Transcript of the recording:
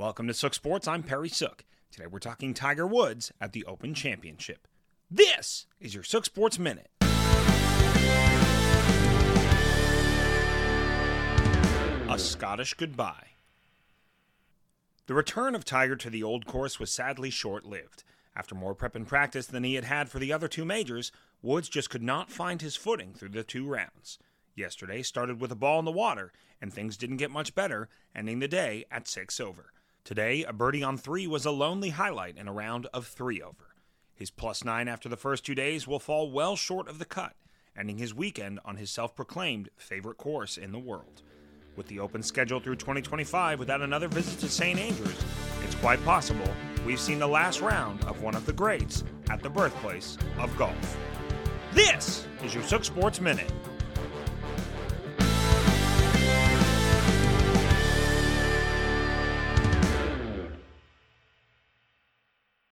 Welcome to Sook Sports. I'm Perry Sook. Today we're talking Tiger Woods at the Open Championship. This is your Sook Sports Minute. A Scottish goodbye. The return of Tiger to the old course was sadly short lived. After more prep and practice than he had had for the other two majors, Woods just could not find his footing through the two rounds. Yesterday started with a ball in the water, and things didn't get much better, ending the day at six over. Today, a birdie on three was a lonely highlight in a round of three over. His plus nine after the first two days will fall well short of the cut, ending his weekend on his self proclaimed favorite course in the world. With the open schedule through 2025 without another visit to St. Andrews, it's quite possible we've seen the last round of one of the greats at the birthplace of golf. This is your Sook Sports Minute.